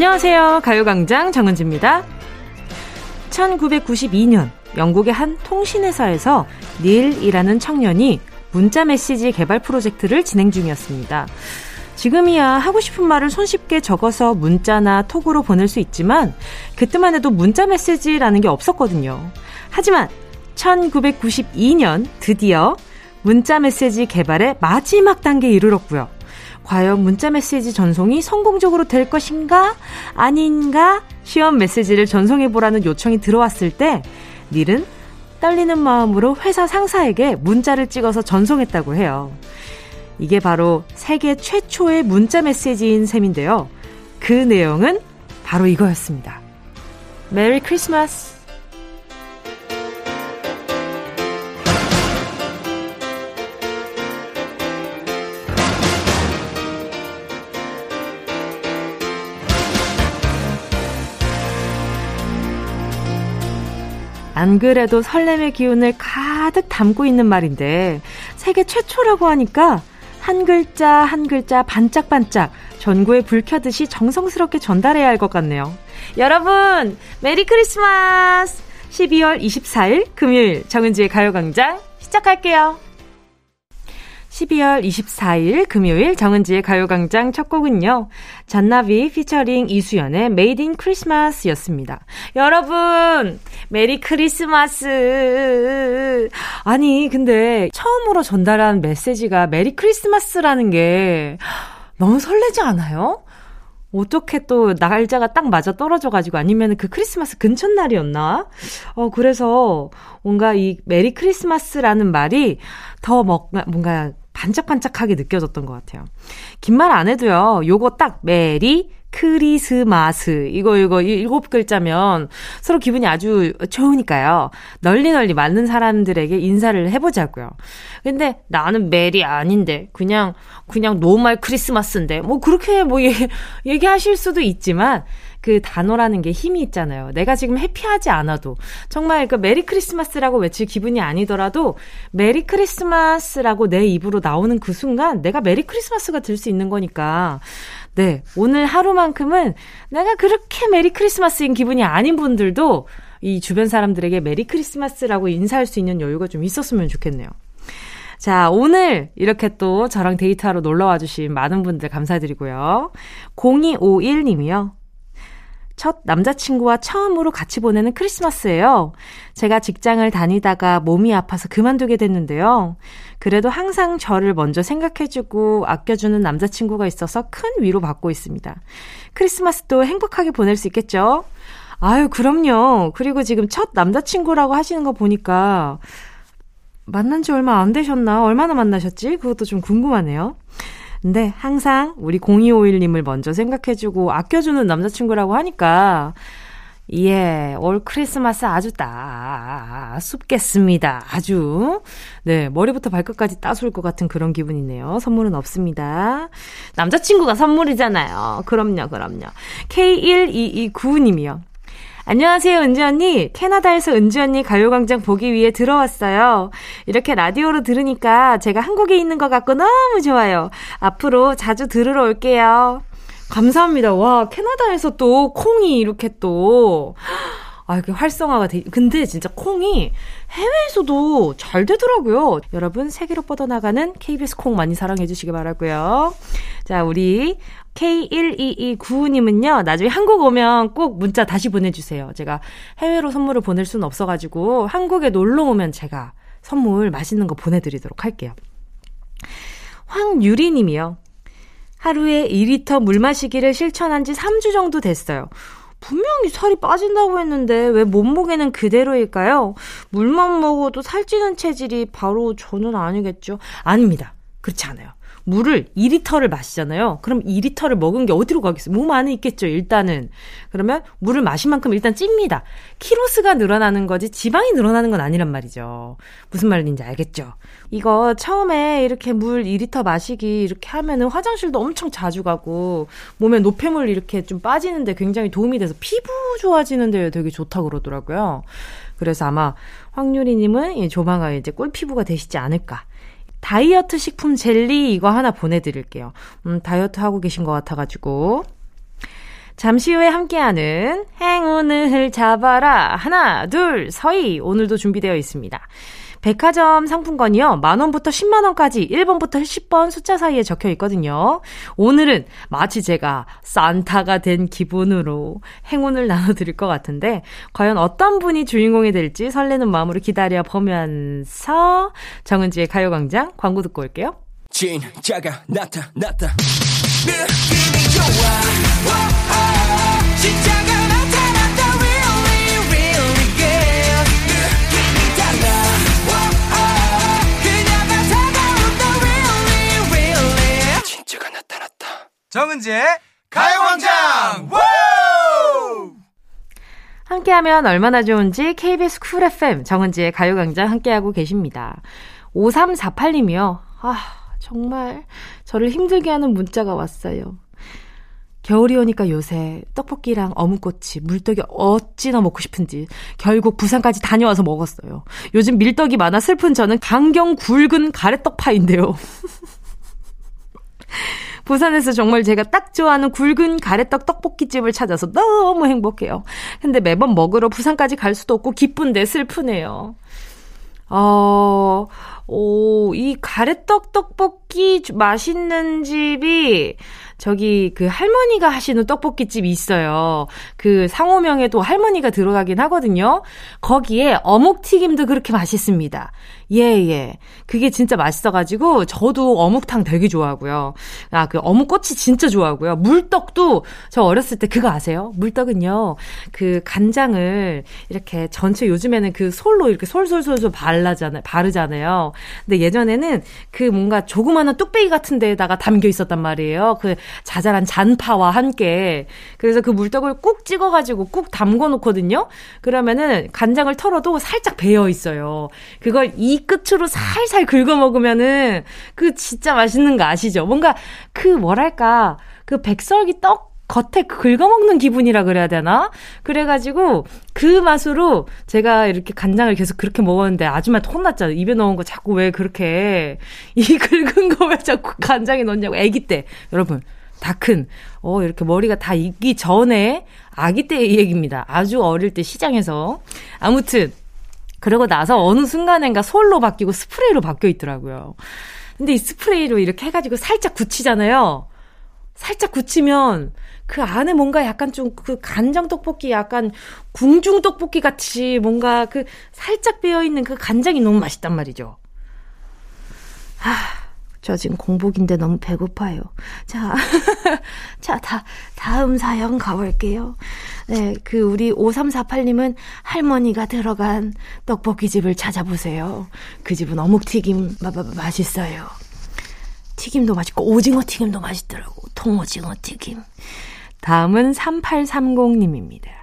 안녕하세요. 가요광장 정은지입니다. 1992년 영국의 한 통신회사에서 닐이라는 청년이 문자 메시지 개발 프로젝트를 진행 중이었습니다. 지금이야 하고 싶은 말을 손쉽게 적어서 문자나 톡으로 보낼 수 있지만 그때만 해도 문자 메시지라는 게 없었거든요. 하지만 1992년 드디어 문자 메시지 개발의 마지막 단계에 이르렀고요. 과연 문자 메시지 전송이 성공적으로 될 것인가? 아닌가? 시험 메시지를 전송해보라는 요청이 들어왔을 때, 닐은 떨리는 마음으로 회사 상사에게 문자를 찍어서 전송했다고 해요. 이게 바로 세계 최초의 문자 메시지인 셈인데요. 그 내용은 바로 이거였습니다. 메리 크리스마스! 안 그래도 설렘의 기운을 가득 담고 있는 말인데 세계 최초라고 하니까 한 글자 한 글자 반짝반짝 전구에 불 켜듯이 정성스럽게 전달해야 할 것 같네요. 여러분 메리 크리스마스! 12월 24일 금요일 정은지의 가요광장 시작할게요. 12월 24일 금요일 정은지의 가요광장 첫 곡은요. 잔나비 피처링 이수연의 Made in Christmas 였습니다. 여러분, 메리 크리스마스. 아니, 근데 처음으로 전달한 메시지가 메리 크리스마스라는 게 너무 설레지 않아요? 어떻게 또 날짜가 딱 맞아 떨어져가지고 아니면 그 크리스마스 근처 날이었나? 어, 그래서 뭔가 이 메리 크리스마스라는 말이 더 뭔가, 뭔가 반짝반짝하게 느껴졌던 것 같아요. 긴 말 안 해도요, 요거 딱 메리 크리스마스. 이거, 이거, 일곱 글자면 서로 기분이 아주 좋으니까요. 널리 널리 많은 사람들에게 인사를 해보자고요. 근데 나는 메리 아닌데, 그냥, 그냥 normal 크리스마스인데, 뭐 그렇게 뭐 얘, 얘기하실 수도 있지만, 그 단어라는 게 힘이 있잖아요. 내가 지금 happy하지 않아도 정말 그 메리 크리스마스라고 외칠 기분이 아니더라도 메리 크리스마스라고 내 입으로 나오는 그 순간 내가 메리 크리스마스가 될 수 있는 거니까 네, 오늘 하루만큼은 내가 그렇게 메리 크리스마스인 기분이 아닌 분들도 이 주변 사람들에게 메리 크리스마스라고 인사할 수 있는 여유가 좀 있었으면 좋겠네요. 자, 오늘 이렇게 또 저랑 데이트하러 놀러 와주신 많은 분들 감사드리고요. 0251님이요. 첫 남자친구와 처음으로 같이 보내는 크리스마스예요. 제가 직장을 다니다가 몸이 아파서 그만두게 됐는데요. 그래도 항상 저를 먼저 생각해주고 아껴주는 남자친구가 있어서 큰 위로 받고 있습니다. 크리스마스도 행복하게 보낼 수 있겠죠? 아유, 그럼요. 그리고 지금 첫 남자친구라고 하시는 거 보니까 만난 지 얼마 안 되셨나? 얼마나 만나셨지? 그것도 좀 궁금하네요. 근데 항상 우리 0251님을 먼저 생각해주고 아껴주는 남자친구라고 하니까 예, 올 크리스마스 아주 따숩겠습니다. 아주. 네, 머리부터 발끝까지 따스울 것 같은 그런 기분이네요. 선물은 없습니다. 남자친구가 선물이잖아요. 그럼요, 그럼요. K1229님이요. 안녕하세요, 은지 언니. 캐나다에서 은지 언니 가요광장 보기 위해 들어왔어요. 이렇게 라디오로 들으니까 제가 한국에 있는 것 같고 너무 좋아요. 앞으로 자주 들으러 올게요. 감사합니다. 와, 캐나다에서 또 콩이 이렇게 또. 아, 이렇게 활성화가 돼. 근데 진짜 콩이 해외에서도 잘 되더라고요. 여러분, 세계로 뻗어나가는 KBS 콩 많이 사랑해 주시기 바라고요. 자, 우리 K1229님은요, 나중에 한국 오면 꼭 문자 다시 보내주세요. 제가 해외로 선물을 보낼 수는 없어가지고, 한국에 놀러 오면 제가 선물 맛있는 거 보내드리도록 할게요. 황유리님이요. 하루에 2리터 물 마시기를 실천한 지 3주 정도 됐어요. 분명히 살이 빠진다고 했는데 왜 몸무게는 그대로일까요? 물만 먹어도 살찌는 체질이 바로 저는 아니겠죠? 아닙니다. 그렇지 않아요. 물을 2리터를 마시잖아요. 그럼 2리터를 먹은 게 어디로 가겠어요? 몸 안에 있겠죠, 일단은. 그러면 물을 마신 만큼 일단 찝니다. 키로수가 늘어나는 거지 지방이 늘어나는 건 아니란 말이죠. 무슨 말인지 알겠죠? 이거 처음에 이렇게 물 2리터 마시기 이렇게 하면은 화장실도 엄청 자주 가고 몸에 노폐물 이렇게 좀 빠지는데 굉장히 도움이 돼서 피부 좋아지는데 되게 좋다고 그러더라고요. 그래서 아마 황유리님은 조만간 이제 꿀피부가 되시지 않을까 다이어트 식품 젤리 이거 하나 보내드릴게요. 음, 다이어트 하고 계신 것 같아가지고. 잠시 후에 함께하는 행운을 잡아라. 하나, 둘, 서희. 오늘도 준비되어 있습니다. 백화점 상품권이요. 만원부터 10만원까지 1번부터 10번 숫자 사이에 적혀 있거든요. 오늘은 마치 제가 산타가 된 기분으로 행운을 나눠드릴 것 같은데, 과연 어떤 분이 주인공이 될지 설레는 마음으로 기다려 보면서 정은지의 가요광장 광고 듣고 올게요. 진짜가 나타났다. 느낌이 좋아. 정은지의 가요광장! 함께하면 얼마나 좋은지 KBS 쿨 FM 정은지의 가요광장 함께하고 계십니다. 5348님이요. 아, 정말 저를 힘들게 하는 문자가 왔어요. 겨울이 오니까 요새 떡볶이랑 어묵꼬치, 물떡이 어찌나 먹고 싶은지 결국 부산까지 다녀와서 먹었어요. 요즘 밀떡이 많아 슬픈 저는 강경 굵은 가래떡파인데요. 부산에서 정말 제가 딱 좋아하는 굵은 가래떡 떡볶이집을 찾아서 너무 행복해요. 근데 매번 먹으러 부산까지 갈 수도 없고 기쁜데 슬프네요. 어, 오, 이 가래떡 떡볶이 맛있는 집이 저기 그 할머니가 하시는 떡볶이집이 있어요. 그 상호명에도 할머니가 들어가긴 하거든요. 거기에 어묵 튀김도 그렇게 맛있습니다. 예, 예. 그게 진짜 맛있어가지고, 저도 어묵탕 되게 좋아하고요. 아, 그 어묵꼬치 진짜 좋아하고요. 물떡도 저 어렸을 때 그거 아세요? 물떡은요, 그 간장을 이렇게 전체 요즘에는 그 솔로 이렇게 솔솔솔솔 발라잖아요. 바르잖아요. 근데 예전에는 그 뭔가 조그마한 뚝배기 같은 데에다가 담겨 있었단 말이에요. 그 자잘한 잔파와 함께. 그래서 그 물떡을 꾹 찍어가지고 꾹 담궈 놓거든요. 그러면은 간장을 털어도 살짝 배어 있어요. 그걸 이 끝으로 살살 긁어 먹으면은 그 진짜 맛있는 거 아시죠? 뭔가 그 뭐랄까 그 백설기 떡 겉에 긁어먹는 기분이라 그래야 되나? 그래가지고 그 맛으로 제가 이렇게 간장을 계속 그렇게 먹었는데 아줌마한테 혼났잖아요. 입에 넣은 거 자꾸 왜 그렇게 이 긁은 거 왜 자꾸 간장에 넣냐고. 애기 때 여러분 다 큰, 어, 이렇게 머리가 다 익기 전에 아기 때의 얘기입니다. 아주 어릴 때 시장에서. 아무튼, 그러고 나서 어느 순간엔가 솔로 바뀌고 스프레이로 바뀌어 있더라고요. 근데 이 스프레이로 이렇게 해가지고 살짝 굳히잖아요. 살짝 굳히면 그 안에 뭔가 약간 좀 그 간장 떡볶이 약간 궁중 떡볶이 같이 뭔가 그 살짝 배어 있는 그 간장이 너무 맛있단 말이죠. 하, 저 지금 공복인데 너무 배고파요. 자, 자, 다, 다음 사연 가볼게요. 네, 그 우리 5348님은 할머니가 들어간 떡볶이집을 찾아보세요. 그 집은 어묵튀김 마, 마, 맛있어요. 튀김도 맛있고 오징어 튀김도 맛있더라고. 통오징어 튀김. 다음은 3830님입니다.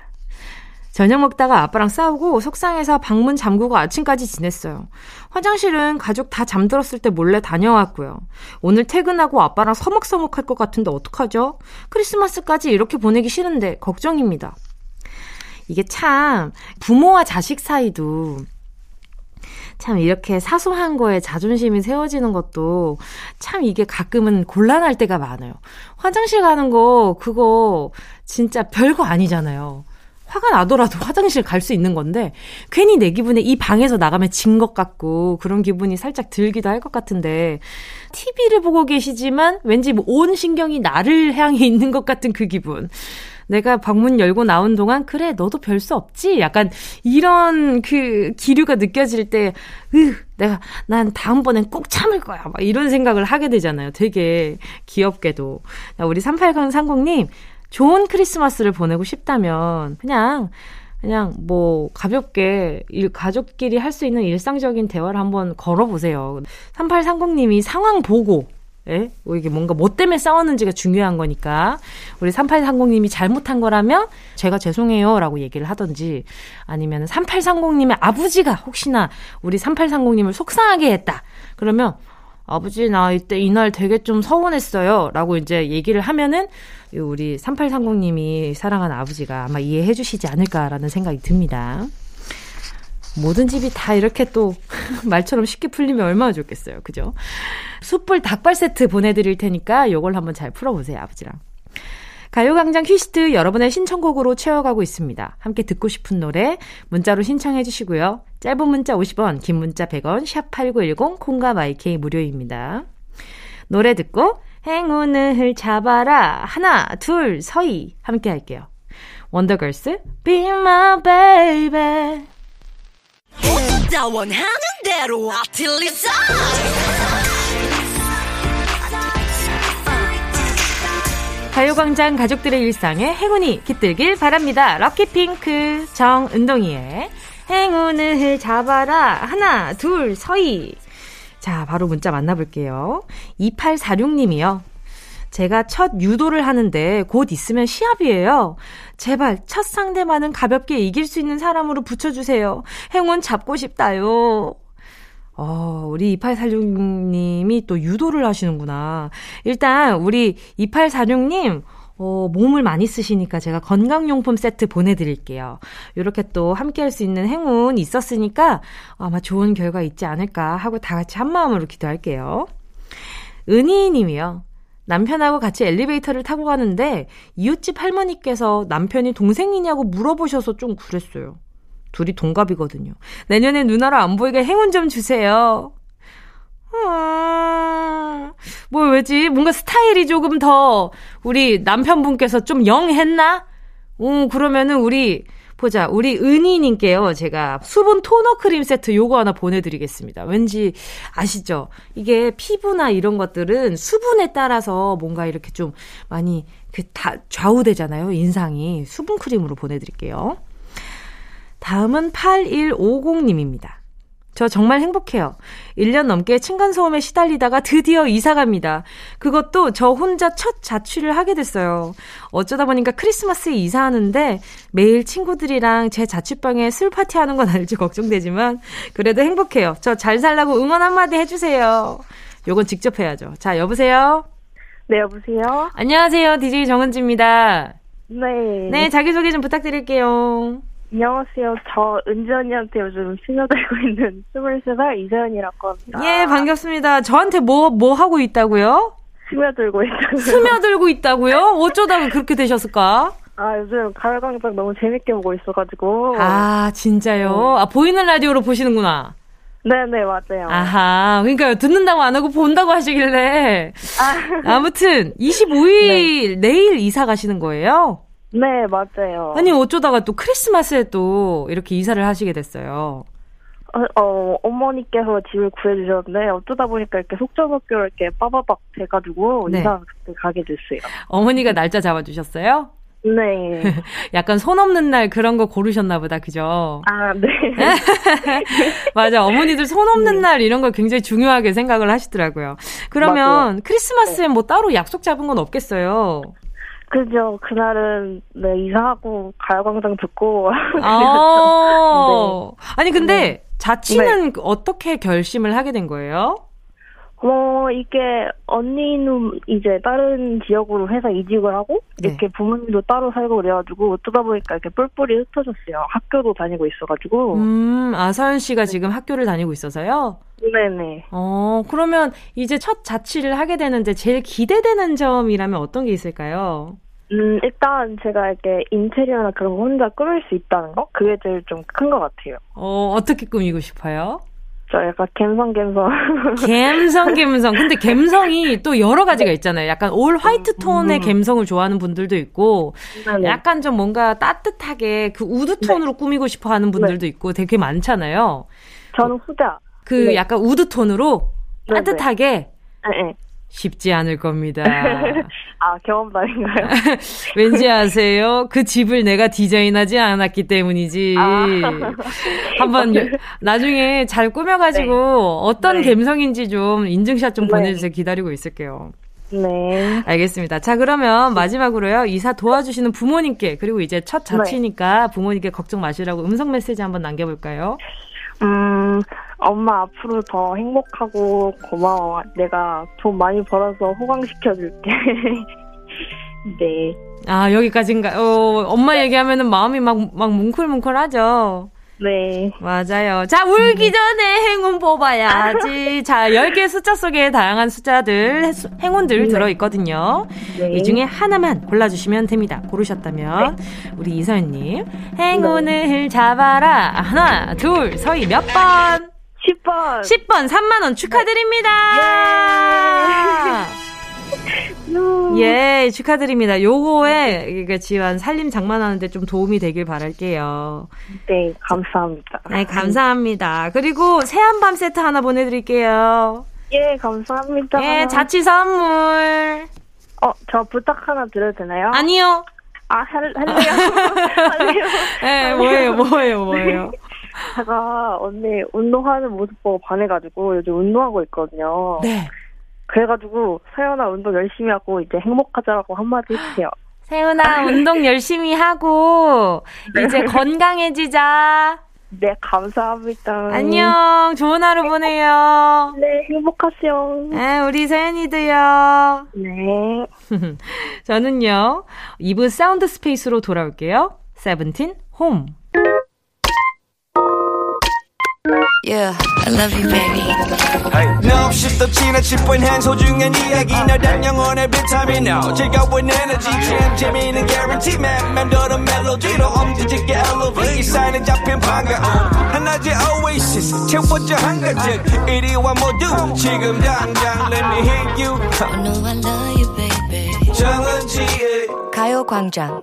저녁 먹다가 아빠랑 싸우고 속상해서 방문 잠그고 아침까지 지냈어요. 화장실은 가족 다 잠들었을 때 몰래 다녀왔고요. 오늘 퇴근하고 아빠랑 서먹서먹할 것 같은데 어떡하죠? 크리스마스까지 이렇게 보내기 싫은데 걱정입니다. 이게 참 부모와 자식 사이도 참 이렇게 사소한 거에 자존심이 세워지는 것도 참 이게 가끔은 곤란할 때가 많아요. 화장실 가는 거 그거 진짜 별거 아니잖아요. 화가 나더라도 화장실 갈 수 있는 건데 괜히 내 기분에 이 방에서 나가면 진 것 같고 그런 기분이 살짝 들기도 할 것 같은데 TV를 보고 계시지만 왠지 뭐 온 신경이 나를 향해 있는 것 같은 그 기분. 내가 방문 열고 나온 동안 그래 너도 별 수 없지? 약간 이런 그 기류가 느껴질 때 으, 내가 난 다음번엔 꼭 참을 거야. 막 이런 생각을 하게 되잖아요. 되게 귀엽게도. 우리 3830님 좋은 크리스마스를 보내고 싶다면 그냥 그냥 뭐 가볍게 일 가족끼리 할 수 있는 일상적인 대화를 한번 걸어보세요. 3830님이 상황 보고 예? 뭐 이게 뭔가 뭐 때문에 싸웠는지가 중요한 거니까 우리 3830님이 잘못한 거라면 제가 죄송해요 라고 얘기를 하던지 아니면 3830님의 아버지가 혹시나 우리 3830님을 속상하게 했다 그러면 아버지 나 이때 이날 되게 좀 서운했어요 라고 이제 얘기를 하면은 우리 3830님이 사랑하는 아버지가 아마 이해해 주시지 않을까라는 생각이 듭니다. 모든 집이 다 이렇게 또 말처럼 쉽게 풀리면 얼마나 좋겠어요. 그죠? 숯불 닭발 세트 보내드릴 테니까 요걸 한번 잘 풀어보세요, 아버지랑. 가요광장 퀴스트 여러분의 신청곡으로 채워가고 있습니다. 함께 듣고 싶은 노래 문자로 신청해 주시고요. 짧은 문자 50원, 긴 문자 100원, 샵 8910, 콩과 마이케이 무료입니다. 노래 듣고 행운을 잡아라. 하나, 둘, 서희. 함께 할게요. 원더걸스, Be My Baby. 원하는 대로 아틀리사 가요광장 가족들의 일상에 행운이 깃들길 바랍니다. 럭키핑크 정은동이의 행운을 잡아라 하나 둘 서희 자 바로 문자 만나볼게요. 2846님이요. 제가 첫 유도를 하는데 곧 있으면 시합이에요. 제발 첫 상대만은 가볍게 이길 수 있는 사람으로 붙여주세요. 행운 잡고 싶다요. 어, 우리 2846님이 또 유도를 하시는구나. 일단, 우리 2846님, 어, 몸을 많이 쓰시니까 제가 건강용품 세트 보내드릴게요. 이렇게 또 함께 할 수 있는 행운 있었으니까 아마 좋은 결과 있지 않을까 하고 다 같이 한 마음으로 기도할게요. 은희 님이요. 남편하고 같이 엘리베이터를 타고 가는데 이웃집 할머니께서 남편이 동생이냐고 물어보셔서 좀 그랬어요. 둘이 동갑이거든요. 내년에 누나를 안 보이게 행운 좀 주세요. 아, 뭐 왜지? 뭔가 스타일이 조금 더 우리 남편분께서 좀 영했나? 오, 그러면은 우리 보자. 우리 은희님께요. 제가 수분 토너 크림 세트 요거 하나 보내드리겠습니다. 왠지 아시죠? 이게 피부나 이런 것들은 수분에 따라서 뭔가 이렇게 좀 많이 그 다 좌우되잖아요. 인상이. 수분 크림으로 보내드릴게요. 다음은 8150님입니다. 저 정말 행복해요. 1년 넘게 층간소음에 시달리다가 드디어 이사 갑니다. 그것도 저 혼자 첫 자취를 하게 됐어요. 어쩌다 보니까 크리스마스에 이사하는데 매일 친구들이랑 제 자취방에 술 파티하는 건 알지 걱정되지만 그래도 행복해요. 저 잘 살라고 응원 한마디 해주세요. 요건 직접 해야죠. 자, 여보세요? 네, 여보세요? 안녕하세요. DJ 정은지입니다. 네. 네, 자기소개 좀 부탁드릴게요. 안녕하세요. 저 은지 언니한테 요즘 스며들고 있는 23살 이세연이라고 합니다. 예, 반갑습니다. 저한테 뭐, 뭐 하고 있다고요? 스며들고 있다고요. 스며들고 있다고요? 어쩌다가 그렇게 되셨을까? 아, 요즘 가을광장 너무 재밌게 보고 있어가지고. 아, 진짜요? 네. 아, 보이는 라디오로 보시는구나. 네네, 맞아요. 아하, 그러니까 듣는다고 안 하고 본다고 하시길래. 아. 무튼 25일 네. 내일 이사 가시는 거예요? 네, 맞아요. 아니, 어쩌다가 또 크리스마스에 또 이렇게 이사를 하시게 됐어요? 어, 어 어머니께서 집을 구해주셨는데, 어쩌다 보니까 이렇게 속전속결 이렇게 빠바박 돼가지고, 네. 이사 가게 됐어요. 어머니가 날짜 잡아주셨어요? 네. 약간 손 없는 날 그런 거 고르셨나 보다, 그죠? 아, 네. 맞아. 어머니들 손 없는 네. 날 이런 걸 굉장히 중요하게 생각을 하시더라고요. 그러면 맞아요. 크리스마스에 네. 뭐 따로 약속 잡은 건 없겠어요? 그죠. 그날은 네 이사하고 가요광장 듣고. 아. 네. 아니 근데 네. 자취는 네. 어떻게 결심을 하게 된 거예요? 어, 이게 언니는 이제 다른 지역으로 회사 이직을 하고 네. 이렇게 부모님도 따로 살고 그래가지고 어쩌다 보니까 이렇게 뿔뿔이 흩어졌어요. 학교도 다니고 있어가지고. 음, 아서연 씨가 네. 지금 학교를 다니고 있어서요? 네네. 어, 그러면 이제 첫 자취를 하게 되는데 제일 기대되는 점이라면 어떤 게 있을까요? 음, 일단 제가 이렇게 인테리어나 그런 거 혼자 꾸밀 수 있다는 거? 그게 제일 좀 큰 것 같아요. 어, 어떻게 꾸미고 싶어요? 저 약간 갬성 갬성. 갬성 갬성. 근데 갬성이 또 여러 가지가 있잖아요. 약간 all white 톤의 음. 갬성을 좋아하는 분들도 있고, 네네. 약간 좀 뭔가 따뜻하게 그 wood 톤으로 네. 꾸미고 싶어 하는 분들도 네. 있고 되게 많잖아요. 저는 후자. 그 네. 약간 wood 톤으로 따뜻하게. 네, 네. 쉽지 않을 겁니다. 아, 경험담인가요? 왠지 아세요? 그 집을 내가 디자인하지 않았기 때문이지. 아. 한번 나중에 잘 꾸며가지고 네. 어떤 네. 감성인지 좀 인증샷 좀 네. 보내주세요. 기다리고 있을게요. 네. 알겠습니다. 자, 그러면 마지막으로요. 이사 도와주시는 부모님께, 그리고 이제 첫 자취니까 네. 부모님께 걱정 마시라고 음성 메시지 한번 남겨볼까요? 음, 엄마 앞으로 더 행복하고 고마워. 내가 돈 많이 벌어서 호강시켜줄게. 네. 아, 여기까지인가? 어, 엄마 네. 얘기하면은 마음이 막, 막 뭉클뭉클하죠? 네. 맞아요. 자, 울기 전에 행운 뽑아야지. 자, 10개 숫자 속에 다양한 숫자들, 행운들 네. 들어있거든요. 네. 이 중에 하나만 골라주시면 됩니다. 고르셨다면. 네. 우리 이서연님. 행운을 네. 잡아라. 하나, 둘, 서희 몇 번? 10번. 10번 3만 원 축하드립니다. 예. 예, 축하드립니다. 요거에 그 지원 살림 장만하는데 좀 도움이 되길 바랄게요. 네, 감사합니다. 네, 감사합니다. 그리고 새한밤 세트 하나 보내드릴게요. 예, 감사합니다. 예, 자취 선물. 어, 저 부탁 하나 드려도 되나요? 아니요. 아, 할, 할래요? 할래요? 네, 뭐예요, 뭐예요, 뭐예요? 제가 언니 운동하는 모습 보고 반해가지고 요즘 운동하고 있거든요. 네. 그래가지고 세연아 운동 열심히 하고 이제 행복하자라고 한마디 해주세요. 세연아 운동 열심히 하고 네. 이제 건강해지자. 네, 감사합니다. 안녕. 좋은 하루 보내요. 네, 행복하세요. 네, 우리 세연이도요. 네. 저는요, 2부 사운드 스페이스로 돌아올게요. 세븐틴 홈. Yeah, I love you, baby. Hey. No, shift the china chip when hands hold you and 이야기 널단 영혼의 비타민 now. 즐거운 에너지 jam 재미있는 guarantee man. 맴도는 멜로디로 엄지짓게 elevate. 사인은 잡힌 반가움. 하나의 oasis 채워져 한가득. 이리와 모두 지금 당장 let me hit you. I know I love you, baby. 정은지의 가요광장.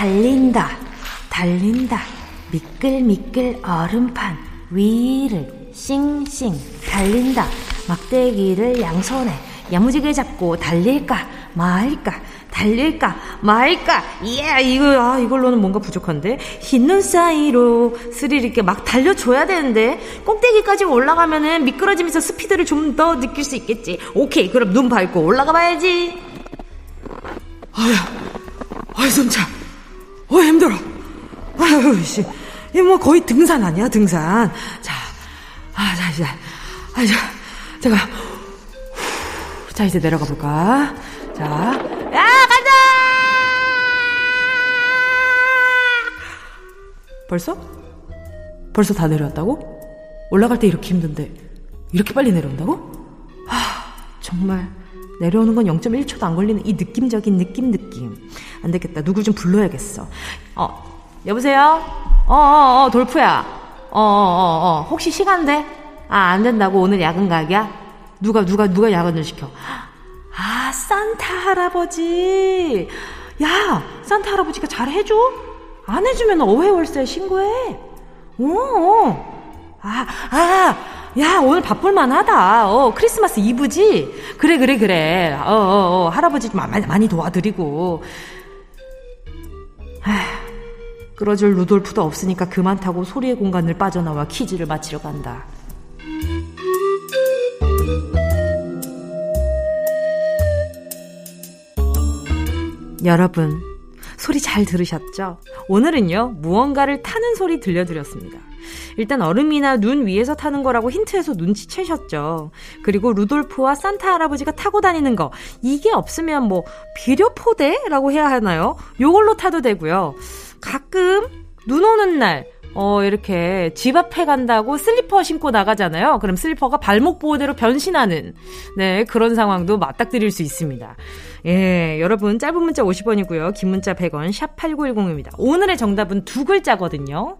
달린다, 달린다. 미끌미끌 얼음판 위를 싱싱 달린다. 막대기를 양손에 야무지게 잡고 달릴까 말까 달릴까 말까. 예 이거 아 이걸로는 뭔가 부족한데? 흰 눈 사이로 스릴 있게 막 달려줘야 되는데? 꼭대기까지 올라가면은 미끄러지면서 스피드를 좀 더 느낄 수 있겠지. 오케이 그럼 눈 밟고 올라가 봐야지. 아휴 아휴 손차 어, 힘들어. 아유, 씨. 이뭐 거의 등산 아니야, 등산. 자, 아, 자, 이제. 아, 자, 제가. 자, 이제 내려가 볼까. 자. 야, 간다! 벌써? 벌써 다 내려왔다고? 올라갈 때 이렇게 힘든데, 이렇게 빨리 내려온다고? 하, 정말. 내려오는 건 0.1초도 안 걸리는 이 느낌적인 느낌 느낌. 안 되겠다. 누구 좀 불러야겠어. 어, 여보세요? 어, 어, 어, 돌프야. 어, 어, 어, 어. 혹시 시간 돼? 아, 안 된다고 오늘 야근 가기야? 누가, 누가, 누가 야근을 시켜? 아, 산타 할아버지. 야, 산타 할아버지가 잘 해줘? 안 해주면 어회월세 신고해. 어, 어. 아, 아, 야, 오늘 바쁠만 하다. 어, 크리스마스 이브지? 그래, 그래, 그래. 어, 어, 어 할아버지 좀 많이, 많이 도와드리고. 끌어줄 루돌프도 없으니까 그만 타고 소리의 공간을 빠져나와 퀴즈를 마치려 간다. 여러분, 소리 잘 들으셨죠? 오늘은요, 무언가를 타는 소리 들려드렸습니다. 일단 얼음이나 눈 위에서 타는 거라고 힌트에서 눈치채셨죠. 그리고 루돌프와 산타 할아버지가 타고 다니는 거. 이게 없으면 뭐 비료포대라고 해야 하나요? 요걸로 타도 되고요. 가끔 눈 오는 날 어, 이렇게 집 앞에 간다고 슬리퍼 신고 나가잖아요. 그럼 슬리퍼가 발목 보호대로 변신하는, 네, 그런 상황도 맞닥뜨릴 수 있습니다. 예, 여러분, 짧은 문자 50원이고요. 긴 문자 100원, 샵 8910입니다. 오늘의 정답은 두 글자거든요.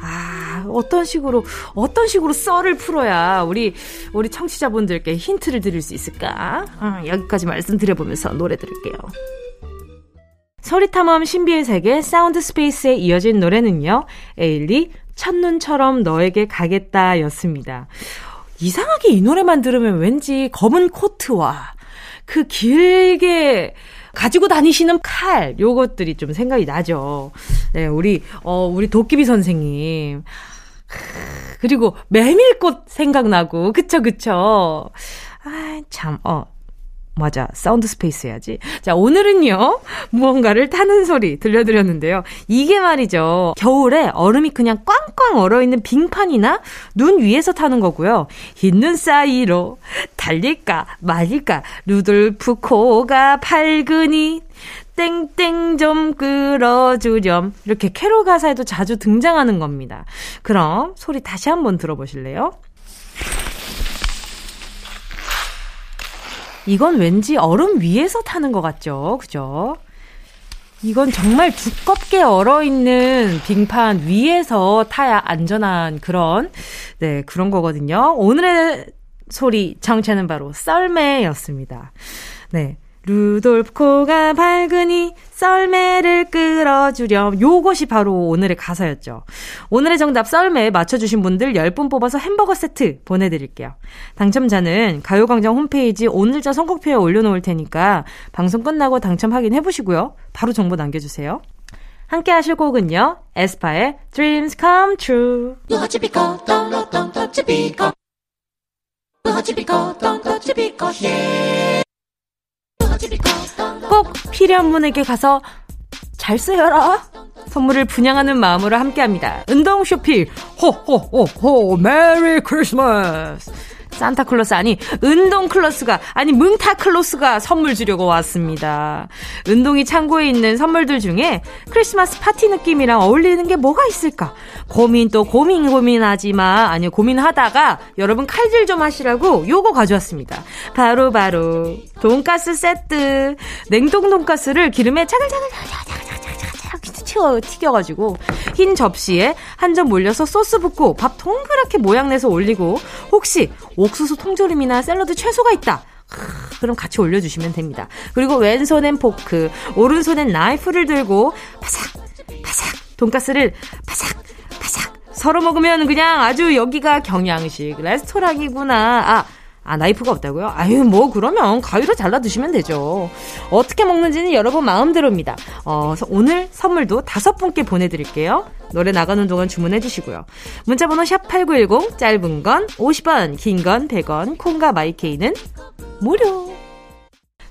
아, 어떤 식으로, 어떤 식으로 썰을 풀어야 우리, 우리 청취자분들께 힌트를 드릴 수 있을까? 아, 여기까지 말씀드려보면서 노래 들을게요. 소리탐험 신비의 세계 사운드 스페이스에 이어진 노래는요, 에일리 첫눈처럼 너에게 가겠다 였습니다. 이상하게 이 노래만 들으면 왠지 검은 코트와 그 길게 가지고 다니시는 칼, 요것들이 좀 생각이 나죠. 네, 우리, 어, 우리 도깨비 선생님. 그리고 메밀꽃 생각나고, 그쵸, 그쵸. 아, 참, 어, 맞아. 사운드 스페이스 해야지. 자, 오늘은요, 무언가를 타는 소리 들려드렸는데요. 이게 말이죠. 겨울에 얼음이 그냥 꽝꽝 얼어있는 빙판이나 눈 위에서 타는 거고요. 흰 눈 사이로 달릴까 말릴까 루돌프 코가 밝으니 땡땡 좀 끌어주렴. 이렇게 캐롤 가사에도 자주 등장하는 겁니다. 그럼 소리 다시 한번 들어보실래요? 이건 왠지 얼음 위에서 타는 것 같죠? 그죠? 이건 정말 두껍게 얼어 있는 빙판 위에서 타야 안전한 그런, 네, 그런 거거든요. 오늘의 소리 정체는 바로 썰매였습니다. 네. 루돌프코가 밝으니 썰매를 끌어주렴. 요것이 바로 오늘의 가사였죠. 오늘의 정답 썰매 맞춰주신 분들 10분 뽑아서 햄버거 세트 보내드릴게요. 당첨자는 가요광장 홈페이지 오늘자 선곡표에 올려놓을 테니까 방송 끝나고 당첨 확인해보시고요. 바로 정보 남겨주세요. 함께 하실 곡은요. 에스파의 Dreams Come True. 꼭 필요한 분에게 가서 잘 쓰여라. 선물을 분양하는 마음으로 함께합니다. 운동 쇼핑 호호호호 메리 크리스마스. 산타클로스 아니 운동클로스가 아니 뭉타클로스가 선물 주려고 왔습니다. 운동이 창고에 있는 선물들 중에 크리스마스 파티 느낌이랑 어울리는 게 뭐가 있을까? 고민 또 고민 고민하지만 아니 고민하다가 여러분 칼질 좀 하시라고 요거 가져왔습니다. 바로 바로 돈가스 세트 냉동 돈가스를 기름에 자글자글 자글자글 자글 튀겨, 튀겨가지고 흰 접시에 한 점 올려서 소스 붓고 밥 동그랗게 모양 내서 올리고 혹시 옥수수 통조림이나 샐러드 채소가 있다. 그럼 같이 올려주시면 됩니다. 그리고 왼손엔 포크, 오른손엔 나이프를 들고 바삭, 바삭, 돈가스를 바삭, 바삭 썰어 먹으면 그냥 아주 여기가 경양식 레스토랑이구나. 아, 아, 나이프가 없다고요? 아유, 뭐, 그러면 가위로 잘라 드시면 되죠. 어떻게 먹는지는 여러분 마음대로입니다. 어, 오늘 선물도 다섯 분께 보내드릴게요. 노래 나가는 동안 주문해 주시고요. 문자번호 샵8910, 짧은 건 50원, 긴 건 100원, 콩과 마이케이는 무료.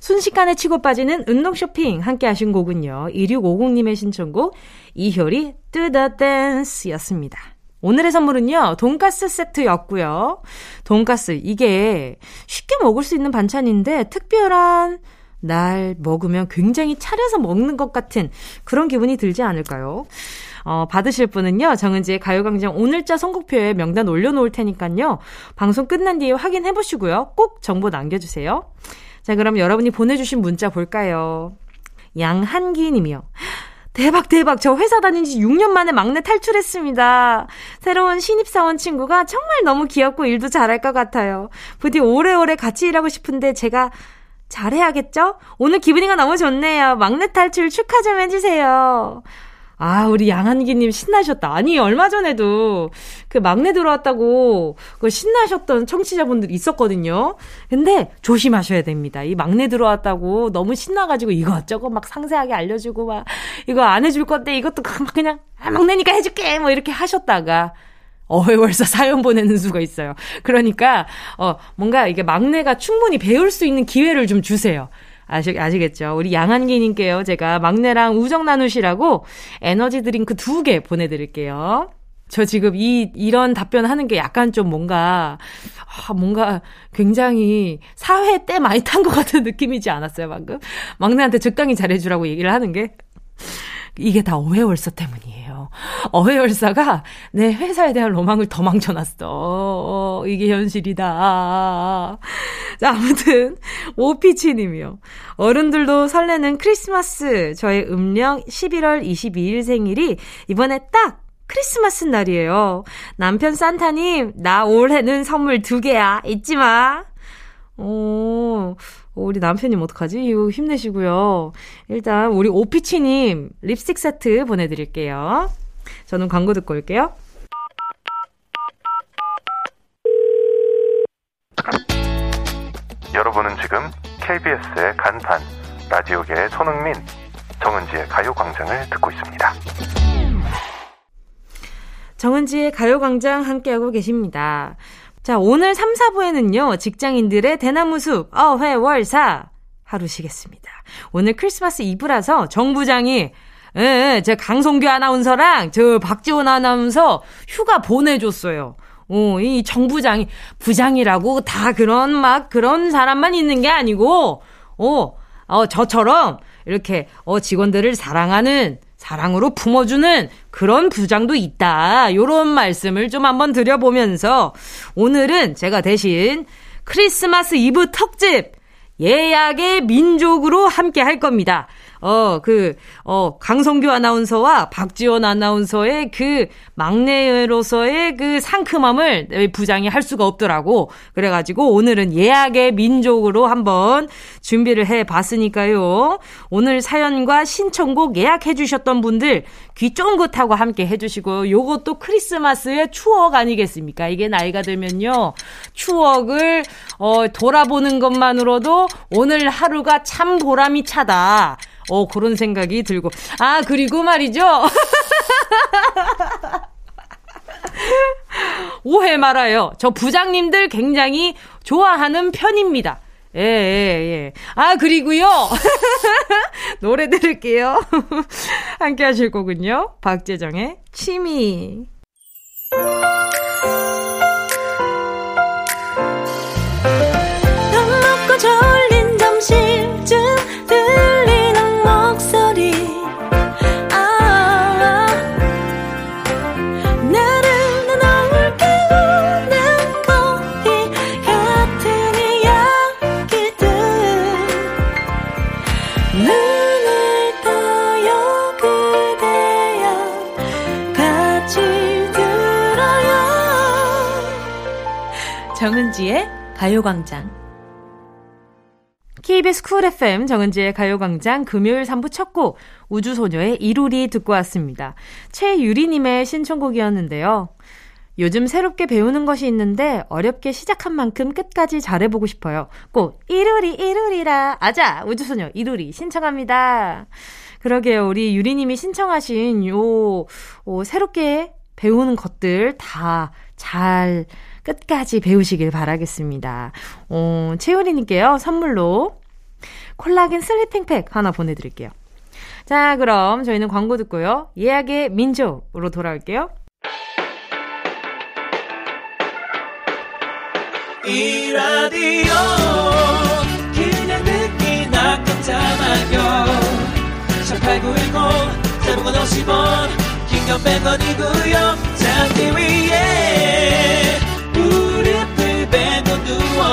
순식간에 치고 빠지는 운동 쇼핑 함께 하신 곡은요. 2650님의 신청곡 이효리 뜨더 댄스였습니다. 오늘의 선물은요, 돈가스 세트였고요. 돈가스, 이게 쉽게 먹을 수 있는 반찬인데, 특별한 날 먹으면 굉장히 차려서 먹는 것 같은 그런 기분이 들지 않을까요? 어, 받으실 분은요, 정은지의 가요광장 오늘자 선곡표에 명단 올려놓을 테니까요, 방송 끝난 뒤에 확인해 보시고요. 꼭 정보 남겨주세요. 자, 그럼 여러분이 보내주신 문자 볼까요? 양한기 님이요. 대박, 대박. 저 회사 다닌 지 6년 만에 막내 탈출했습니다. 새로운 신입사원 친구가 정말 너무 귀엽고 일도 잘할 것 같아요. 부디 오래오래 같이 일하고 싶은데 제가 잘해야겠죠? 오늘 기분이가 너무 좋네요. 막내 탈출 축하 좀 해주세요. 아, 우리 양한기님 신나셨다. 아니, 얼마 전에도 그 막내 들어왔다고 그 신나셨던 청취자분들 있었거든요. 근데 조심하셔야 됩니다. 이 막내 들어왔다고 너무 신나가지고 이것저것 막 상세하게 알려주고 막 이거 안 해줄 건데 이것도 막 그냥 아, 막내니까 해줄게 뭐 이렇게 하셨다가 어회월사 사연 보내는 수가 있어요. 그러니까, 어, 뭔가 이게 막내가 충분히 배울 수 있는 기회를 좀 주세요. 아시, 아시겠죠? 우리 양한기님께요. 제가 막내랑 우정 나누시라고 에너지 드링크 두 개 보내드릴게요. 저 지금 이, 이런 답변 하는 게 약간 좀 뭔가, 아, 뭔가 굉장히 사회 때 많이 탄 것 같은 느낌이지 않았어요, 방금? 막내한테 적당히 잘해주라고 얘기를 하는 게. 이게 다 오해월사 때문이에요. 어회열사가 내 회사에 대한 로망을 더 망쳐놨어. 어, 이게 현실이다. 자, 아무튼, 오피치님이요. 어른들도 설레는 크리스마스. 저의 음력 11월 22일 생일이 이번에 딱 크리스마스 날이에요. 남편 산타님, 나 올해는 선물 두 개야. 잊지 마. 오, 우리 남편님 어떡하지? 이거 힘내시고요. 일단, 우리 오피치님 립스틱 세트 보내드릴게요. 저는 광고 듣고 올게요. 여러분은 지금 KBS의 간판, 라디오계의 손흥민, 정은지의 가요광장을 듣고 있습니다. 정은지의 가요광장 함께하고 계십니다. 자, 오늘 3, 4부에는요, 직장인들의 대나무숲, 어회월사, 하루시겠습니다. 오늘 크리스마스 이브라서 정부장이 예, 제 강성규 아나운서랑 저 박지원 아나운서 휴가 보내줬어요. 어, 이 정부장이, 부장이라고 다 그런 막 그런 사람만 있는 게 아니고, 어, 어, 저처럼 이렇게, 어, 직원들을 사랑하는, 사랑으로 품어주는 그런 부장도 있다. 요런 말씀을 좀 한번 드려보면서, 오늘은 제가 대신 크리스마스 이브 특집, 예약의 민족으로 함께 할 겁니다. 어, 그, 어, 강성규 아나운서와 박지원 아나운서의 그 막내로서의 그 상큼함을 부장이 할 수가 없더라고. 그래가지고 오늘은 예약의 민족으로 한번 준비를 해 봤으니까요. 오늘 사연과 신청곡 예약해 주셨던 분들 귀 쫑긋하고 함께 해 주시고 요것도 크리스마스의 추억 아니겠습니까? 이게 나이가 들면요. 추억을, 어, 돌아보는 것만으로도 오늘 하루가 참 보람이 차다. 어, 그런 생각이 들고. 아, 그리고 말이죠. 오해 말아요. 저 부장님들 굉장히 좋아하는 편입니다. 예, 예, 예. 아, 그리고요. 노래 들을게요. 함께 하실 거군요. 박재정의 취미. 가요광장. KBS 쿨 FM 정은지의 가요광장 금요일 3부 첫 곡, 우주소녀의 이루리 듣고 왔습니다. 최유리님의 신청곡이었는데요. 요즘 새롭게 배우는 것이 있는데 어렵게 시작한 만큼 끝까지 잘해보고 싶어요. 꼭 이루리 이루리라 아자 우주소녀 이루리 신청합니다. 그러게요. 우리 유리님이 신청하신 요 오, 새롭게 배우는 것들 다 잘 끝까지 배우시길 바라겠습니다. 어, 채우리님께요, 선물로 콜라겐 슬리핑팩 하나 보내드릴게요. 자, 그럼 저희는 광고 듣고요. 예약의 민족으로 돌아올게요. 이 라디오 그냥 듣기나 깜짝마요 18910 대목원 50원 긴건 100원이고요 잠기 위에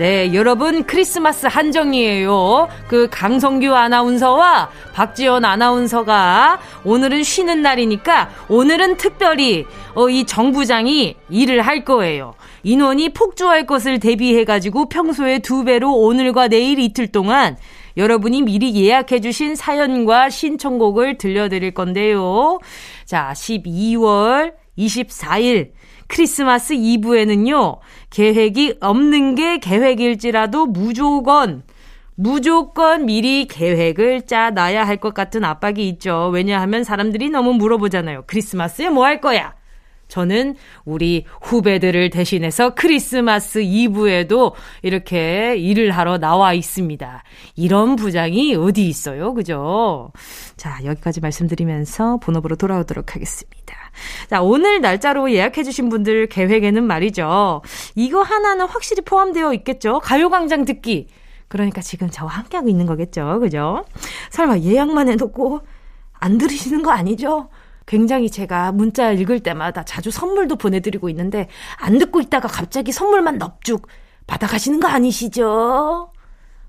네, 여러분 크리스마스 한정이에요. 그 강성규 아나운서와 박지원 아나운서가 오늘은 쉬는 날이니까 오늘은 특별히 어, 이 정부장이 일을 할 거예요. 인원이 폭주할 것을 대비해가지고 평소에 두 배로 오늘과 내일 이틀 동안 여러분이 미리 예약해주신 사연과 신청곡을 들려드릴 건데요. 자, 12월 24일 크리스마스 이브에는요, 계획이 없는 게 계획일지라도 무조건, 무조건 미리 계획을 짜놔야 할 것 같은 압박이 있죠. 왜냐하면 사람들이 너무 물어보잖아요. 크리스마스에 뭐 할 거야? 저는 우리 후배들을 대신해서 크리스마스 이브에도 이렇게 일을 하러 나와 있습니다. 이런 부장이 어디 있어요? 그죠? 자, 여기까지 말씀드리면서 본업으로 돌아오도록 하겠습니다. 자, 오늘 날짜로 예약해주신 분들 계획에는 말이죠. 이거 하나는 확실히 포함되어 있겠죠? 가요광장 듣기. 그러니까 지금 저와 함께하고 있는 거겠죠. 그죠? 설마 예약만 해놓고 안 들으시는 거 아니죠? 굉장히 제가 문자 읽을 때마다 자주 선물도 보내드리고 있는데 안 듣고 있다가 갑자기 선물만 넙죽 받아가시는 거 아니시죠?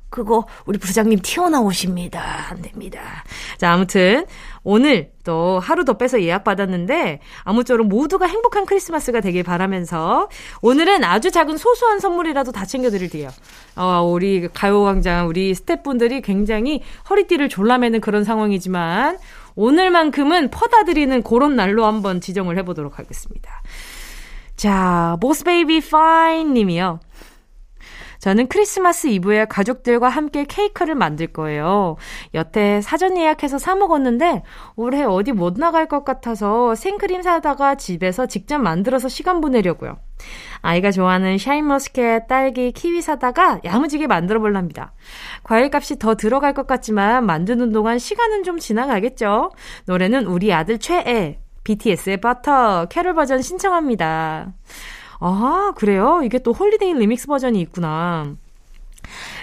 그거 우리 부장님 튀어나오십니다. 안 됩니다. 자, 아무튼 오늘 또 하루 더 빼서 예약 받았는데 아무쪼록 모두가 행복한 크리스마스가 되길 바라면서 오늘은 아주 작은 소소한 선물이라도 다 챙겨 드릴게요. 어, 우리 가요광장 우리 스태프분들이 굉장히 허리띠를 졸라매는 그런 상황이지만 오늘만큼은 퍼다 드리는 그런 날로 한번 지정을 해보도록 하겠습니다. 자, 보스베이비 파인 님이요. 저는 크리스마스 이브에 가족들과 함께 케이크를 만들 거예요. 여태 사전 예약해서 사 먹었는데 올해 어디 못 나갈 것 같아서 생크림 사다가 집에서 직접 만들어서 시간 보내려고요. 아이가 좋아하는 샤인머스켓, 딸기, 키위 사다가 야무지게 만들어 볼랍니다. 과일값이 더 들어갈 것 같지만 만드는 동안 시간은 좀 지나가겠죠. 노래는 우리 아들 최애, BTS의 버터, 캐롤 버전 신청합니다. 아, 그래요? 이게 또 holiday remix 버전이 있구나.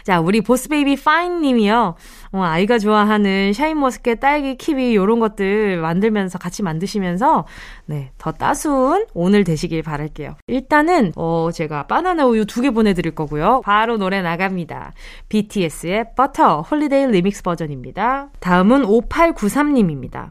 자, 우리 보스베이비 파인 님이요. 어, 아이가 좋아하는 샤인머스켓, 딸기, 키위 요런 것들 만들면서 같이 만드시면서 네, 더 따스운 오늘 되시길 바랄게요. 일단은 어, 제가 바나나 우유 두 개 보내 드릴 거고요. 바로 노래 나갑니다. BTS의 버터 holiday remix 버전입니다. 다음은 5893 님입니다.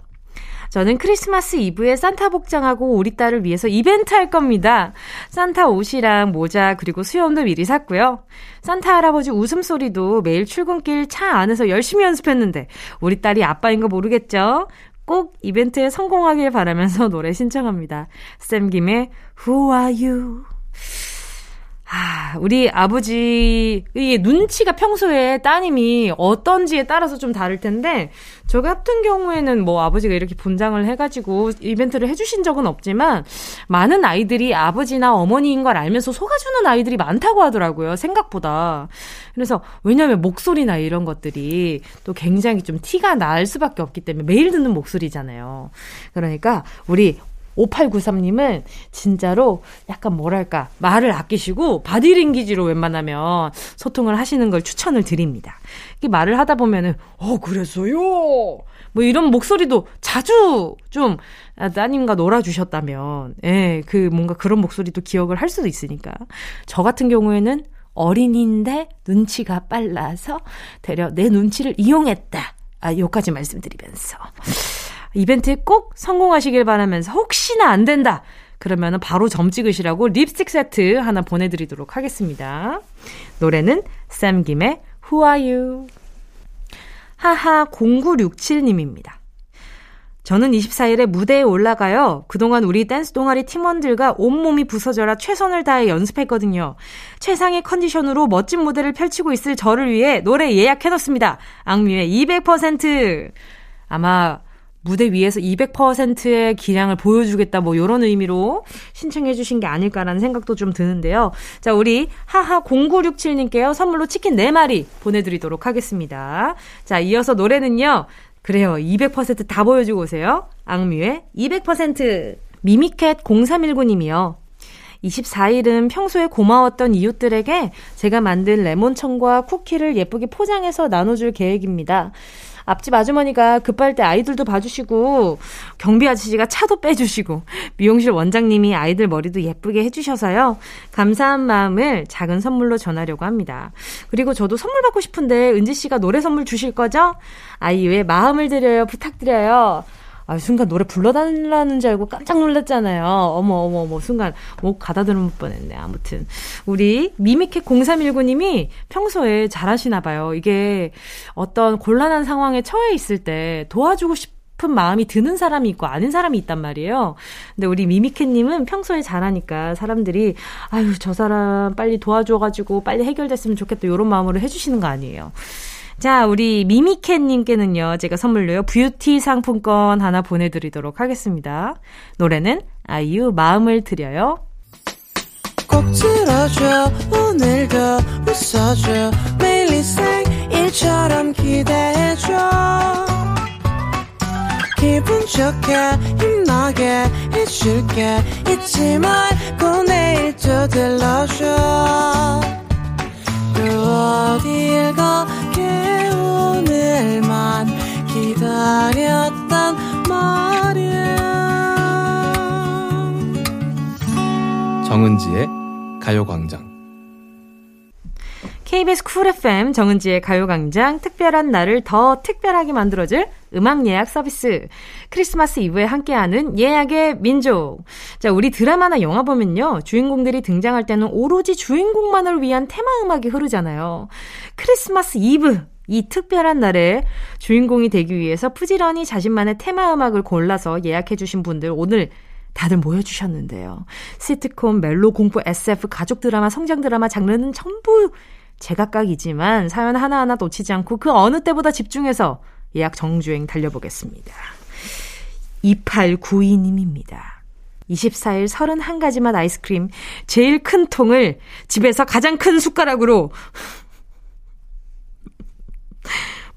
저는 크리스마스 이브에 산타 복장하고 우리 딸을 위해서 이벤트 할 겁니다. 산타 옷이랑 모자 그리고 수염도 미리 샀고요. 산타 할아버지 웃음소리도 매일 출근길 차 안에서 열심히 연습했는데 우리 딸이 아빠인 거 모르겠죠? 꼭 이벤트에 성공하길 바라면서 노래 신청합니다. 쌤 김의 Who are you? 아, 우리 아버지, 이 눈치가 평소에 따님이 어떤지에 따라서 좀 다를 텐데, 저 같은 경우에는 뭐 아버지가 이렇게 분장을 해가지고 이벤트를 해주신 적은 없지만, 많은 아이들이 아버지나 어머니인 걸 알면서 속아주는 아이들이 많다고 하더라고요, 생각보다. 그래서, 왜냐면 목소리나 이런 것들이 또 굉장히 좀 티가 날 수밖에 없기 때문에 매일 듣는 목소리잖아요. 그러니까, 우리 5893님은 진짜로 약간 뭐랄까, 말을 아끼시고 바디랭귀지로 웬만하면 소통을 하시는 걸 추천을 드립니다. 이 말을 하다 보면은, 어, 그랬어요! 뭐 이런 목소리도 자주 좀 따님과 놀아주셨다면, 예, 그 뭔가 그런 목소리도 기억을 할 수도 있으니까. 저 같은 경우에는 어린인데 눈치가 빨라서 되려 내 눈치를 이용했다. 아, 요까지 말씀드리면서. 이벤트에 꼭 성공하시길 바라면서 혹시나 안 된다. 그러면 바로 점 찍으시라고 립스틱 세트 하나 보내드리도록 하겠습니다. 노래는 쌈김의 Who Are You? 하하 0967님입니다. 저는 24일에 무대에 올라가요. 그동안 우리 댄스 동아리 팀원들과 온몸이 부서져라 최선을 다해 연습했거든요. 최상의 컨디션으로 멋진 무대를 펼치고 있을 저를 위해 노래 예약해뒀습니다. 악뮤의 200%. 아마 무대 위에서 200%의 기량을 보여주겠다 뭐 이런 의미로 신청해 주신 게 아닐까라는 생각도 좀 드는데요. 자, 우리 하하 0967 님께요. 선물로 치킨 4마리 보내 드리도록 하겠습니다. 자, 이어서 노래는요. 그래요. 200%다 보여주고 오세요. 악뮤의 200% 미미캣 0319 님이요. 24일은 평소에 고마웠던 이웃들에게 제가 만든 레몬청과 쿠키를 예쁘게 포장해서 나눠줄 계획입니다. 앞집 아주머니가 급할 때 아이들도 봐주시고 경비 아저씨가 차도 빼주시고 미용실 원장님이 아이들 머리도 예쁘게 해주셔서요. 감사한 마음을 작은 선물로 전하려고 합니다. 그리고 저도 선물 받고 싶은데 은지 씨가 노래 선물 주실 거죠? 아이유의 마음을 드려요 부탁드려요. 아, 순간 노래 불러달라는 줄 알고 깜짝 놀랐잖아요. 어머, 어머, 어머, 순간 목 가다듬을 뻔 했네. 아무튼. 우리 미미캣 0319님이 평소에 잘하시나 봐요. 이게 어떤 곤란한 상황에 처해 있을 때 도와주고 싶 싶은 마음이 드는 사람이 있고 아닌 사람이 있단 말이에요. 근데 우리 미미캣님은 평소에 잘하니까 사람들이 아유 저 사람 빨리 도와줘가지고 빨리 해결됐으면 좋겠다 이런 마음으로 해주시는 거 아니에요. 자, 우리 미미캣님께는요, 제가 선물로요, 뷰티 상품권 하나 보내드리도록 하겠습니다. 노래는 아이유 마음을 드려요. 꼭 들어줘 오늘도 웃어줘 매일 일상일처럼 기대해줘 기분 좋게 힘나게 해줄게 잊지 말고 내일 또 들러줘 또 어딜 가게 오늘만 기다렸단 말이야 정은지의 가요광장 KBS 쿨 FM 정은지의 가요광장 특별한 날을 더 특별하게 만들어줄 음악 예약 서비스. 크리스마스 이브에 함께하는 예약의 민족. 자, 우리 드라마나 영화 보면요. 주인공들이 등장할 때는 오로지 주인공만을 위한 테마 음악이 흐르잖아요. 크리스마스 이브. 이 특별한 날에 주인공이 되기 위해서 부지런히 자신만의 테마 음악을 골라서 예약해주신 분들 오늘 다들 모여주셨는데요. 시트콤, 멜로, 공포, SF, 가족 드라마, 성장 드라마 장르는 전부 제각각이지만 사연 하나하나 놓치지 않고 그 어느 때보다 집중해서 예약 정주행 달려보겠습니다. 2892님입니다. 24일 31가지 맛 아이스크림 제일 큰 통을 집에서 가장 큰 숟가락으로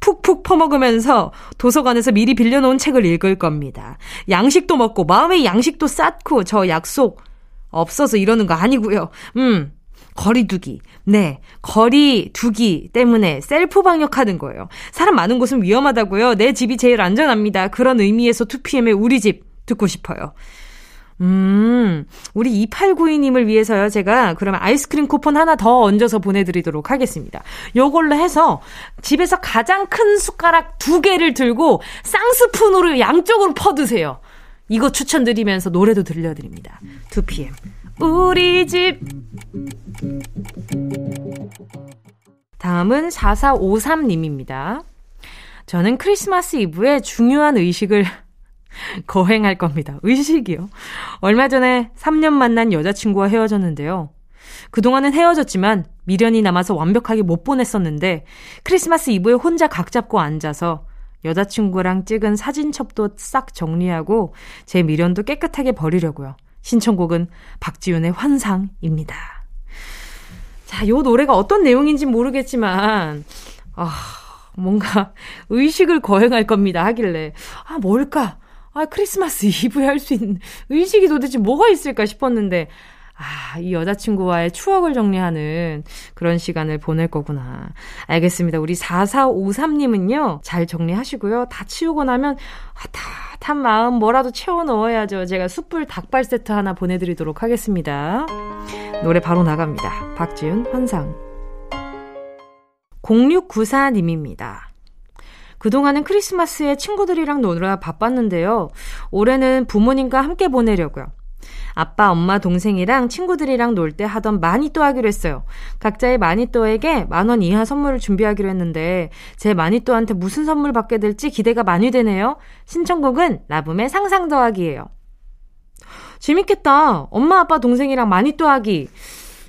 푹푹 퍼먹으면서 도서관에서 미리 빌려놓은 책을 읽을 겁니다. 양식도 먹고 마음의 양식도 쌓고 저 약속 없어서 이러는 거 아니고요. 음. 거리두기. 네. 거리두기 때문에 셀프 방역하는 거예요. 사람 많은 곳은 위험하다고요. 내 집이 제일 안전합니다. 그런 의미에서 2PM의 우리 집 듣고 싶어요. 음, 우리 2892님을 위해서요, 제가 그러면 아이스크림 쿠폰 하나 더 얹어서 보내드리도록 하겠습니다. 요걸로 해서 집에서 가장 큰 숟가락 두 개를 들고 쌍스푼으로 양쪽으로 퍼드세요. 이거 추천드리면서 노래도 들려드립니다. 2PM. 우리 집. 다음은 4453님입니다. 저는 크리스마스 이브에 중요한 의식을 거행할 겁니다. 의식이요. 얼마 전에 3년 만난 여자친구와 헤어졌는데요. 그동안은 헤어졌지만 미련이 남아서 완벽하게 못 보냈었는데 크리스마스 이브에 혼자 각 잡고 앉아서 여자친구랑 찍은 사진첩도 싹 정리하고 제 미련도 깨끗하게 버리려고요. 신청곡은 박지윤의 환상입니다. 자, 요 노래가 어떤 내용인지 모르겠지만, 아, 뭔가 의식을 거행할 겁니다 하길래, 아, 뭘까? 아, 크리스마스 이브에 할 수 있는 의식이 도대체 뭐가 있을까 싶었는데, 아, 이 여자친구와의 추억을 정리하는 그런 시간을 보낼 거구나. 알겠습니다. 우리 4453님은요, 잘 정리하시고요. 다 치우고 나면, 아, 따뜻한 마음 뭐라도 채워 넣어야죠. 제가 숯불 닭발 세트 하나 보내드리도록 하겠습니다. 노래 바로 나갑니다. 박지윤, 환상. 0694님입니다. 그동안은 크리스마스에 친구들이랑 노느라 바빴는데요. 올해는 부모님과 함께 보내려고요. 아빠, 엄마, 동생이랑 친구들이랑 놀 때 하던 마니또 하기로 했어요. 각자의 마니또에게 만 원 이하 선물을 준비하기로 했는데 제 마니또한테 무슨 선물 받게 될지 기대가 많이 되네요. 신청곡은 라붐의 상상 더하기예요. 재밌겠다. 엄마, 아빠, 동생이랑 마니또 하기.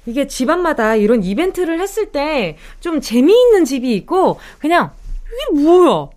이게 집안마다 이런 이벤트를 했을 때 좀 재미있는 집이 있고 그냥 이게 뭐야?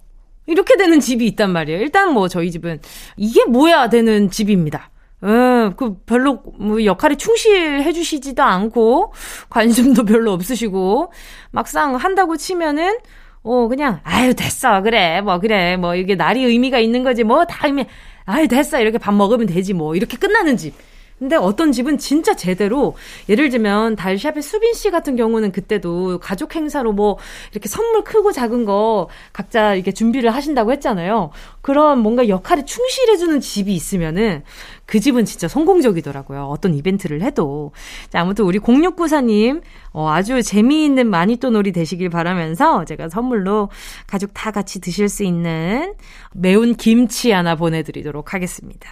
이렇게 되는 집이 있단 말이에요. 일단 뭐 저희 집은 이게 뭐야 되는 집입니다. 음, 그 별로 뭐 역할에 충실해 주시지도 않고 관심도 별로 없으시고 막상 한다고 치면은 어 그냥 아유 됐어 그래 뭐 그래 뭐 이게 날이 의미가 있는 거지 뭐 다 의미 아유 됐어 이렇게 밥 먹으면 되지 뭐 이렇게 끝나는 집. 근데 어떤 집은 진짜 제대로 예를 들면 달샵의 수빈 씨 같은 경우는 그때도 가족 행사로 뭐 이렇게 선물 크고 작은 거 각자 이렇게 준비를 하신다고 했잖아요. 그런 뭔가 역할에 충실해주는 집이 있으면은 그 집은 진짜 성공적이더라고요. 어떤 이벤트를 해도. 자, 아무튼 우리 0694님, 어, 아주 재미있는 마니또 놀이 되시길 바라면서 제가 선물로 가족 다 같이 드실 수 있는 매운 김치 하나 보내드리도록 하겠습니다.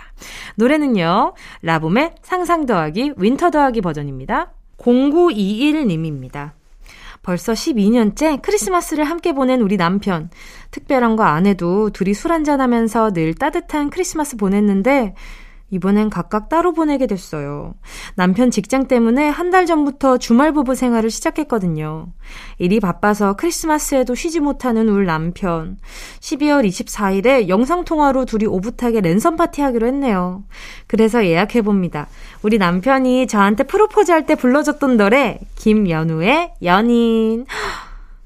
노래는요, 라붐의 상상 더하기, 윈터 더하기 버전입니다. 0921님입니다. 벌써 12년째 크리스마스를 함께 보낸 우리 남편. 특별한 거 안 해도 둘이 술 한잔하면서 늘 따뜻한 크리스마스 보냈는데, 이번엔 각각 따로 보내게 됐어요. 남편 직장 때문에 한 달 전부터 주말 부부 생활을 시작했거든요. 일이 바빠서 크리스마스에도 쉬지 못하는 울 남편. 12월 24일에 영상통화로 둘이 오붓하게 랜선 파티 하기로 했네요. 그래서 예약해봅니다. 우리 남편이 저한테 프로포즈 할 때 불러줬던 노래, 김연우의 연인.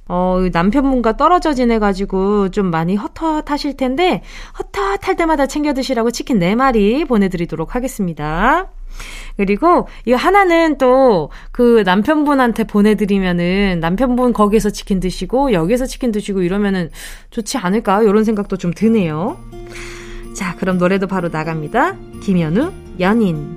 어, 남편분과 떨어져 지내가지고 좀 많이 헛헛하실 텐데, 헛헛할 때마다 챙겨 드시라고 치킨 4마리 보내드리도록 하겠습니다. 그리고 이 하나는 또 그 남편분한테 보내드리면은 남편분 거기서 치킨 드시고 여기서 치킨 드시고 이러면은 좋지 않을까? 이런 생각도 좀 드네요. 자, 그럼 노래도 바로 나갑니다. 김현우, 연인.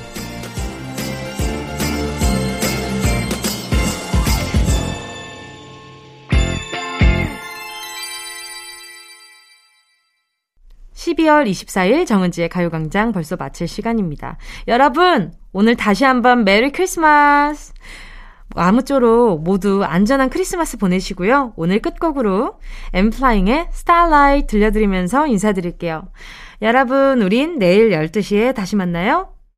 12월 24일 정은지의 가요광장 벌써 마칠 시간입니다. 여러분, 오늘 다시 한번 메리 크리스마스! 아무쪼록 모두 안전한 크리스마스 보내시고요. 오늘 끝곡으로 엔플라잉의 Starlight 들려드리면서 인사드릴게요. 여러분, 우린 내일 12시에 다시 만나요.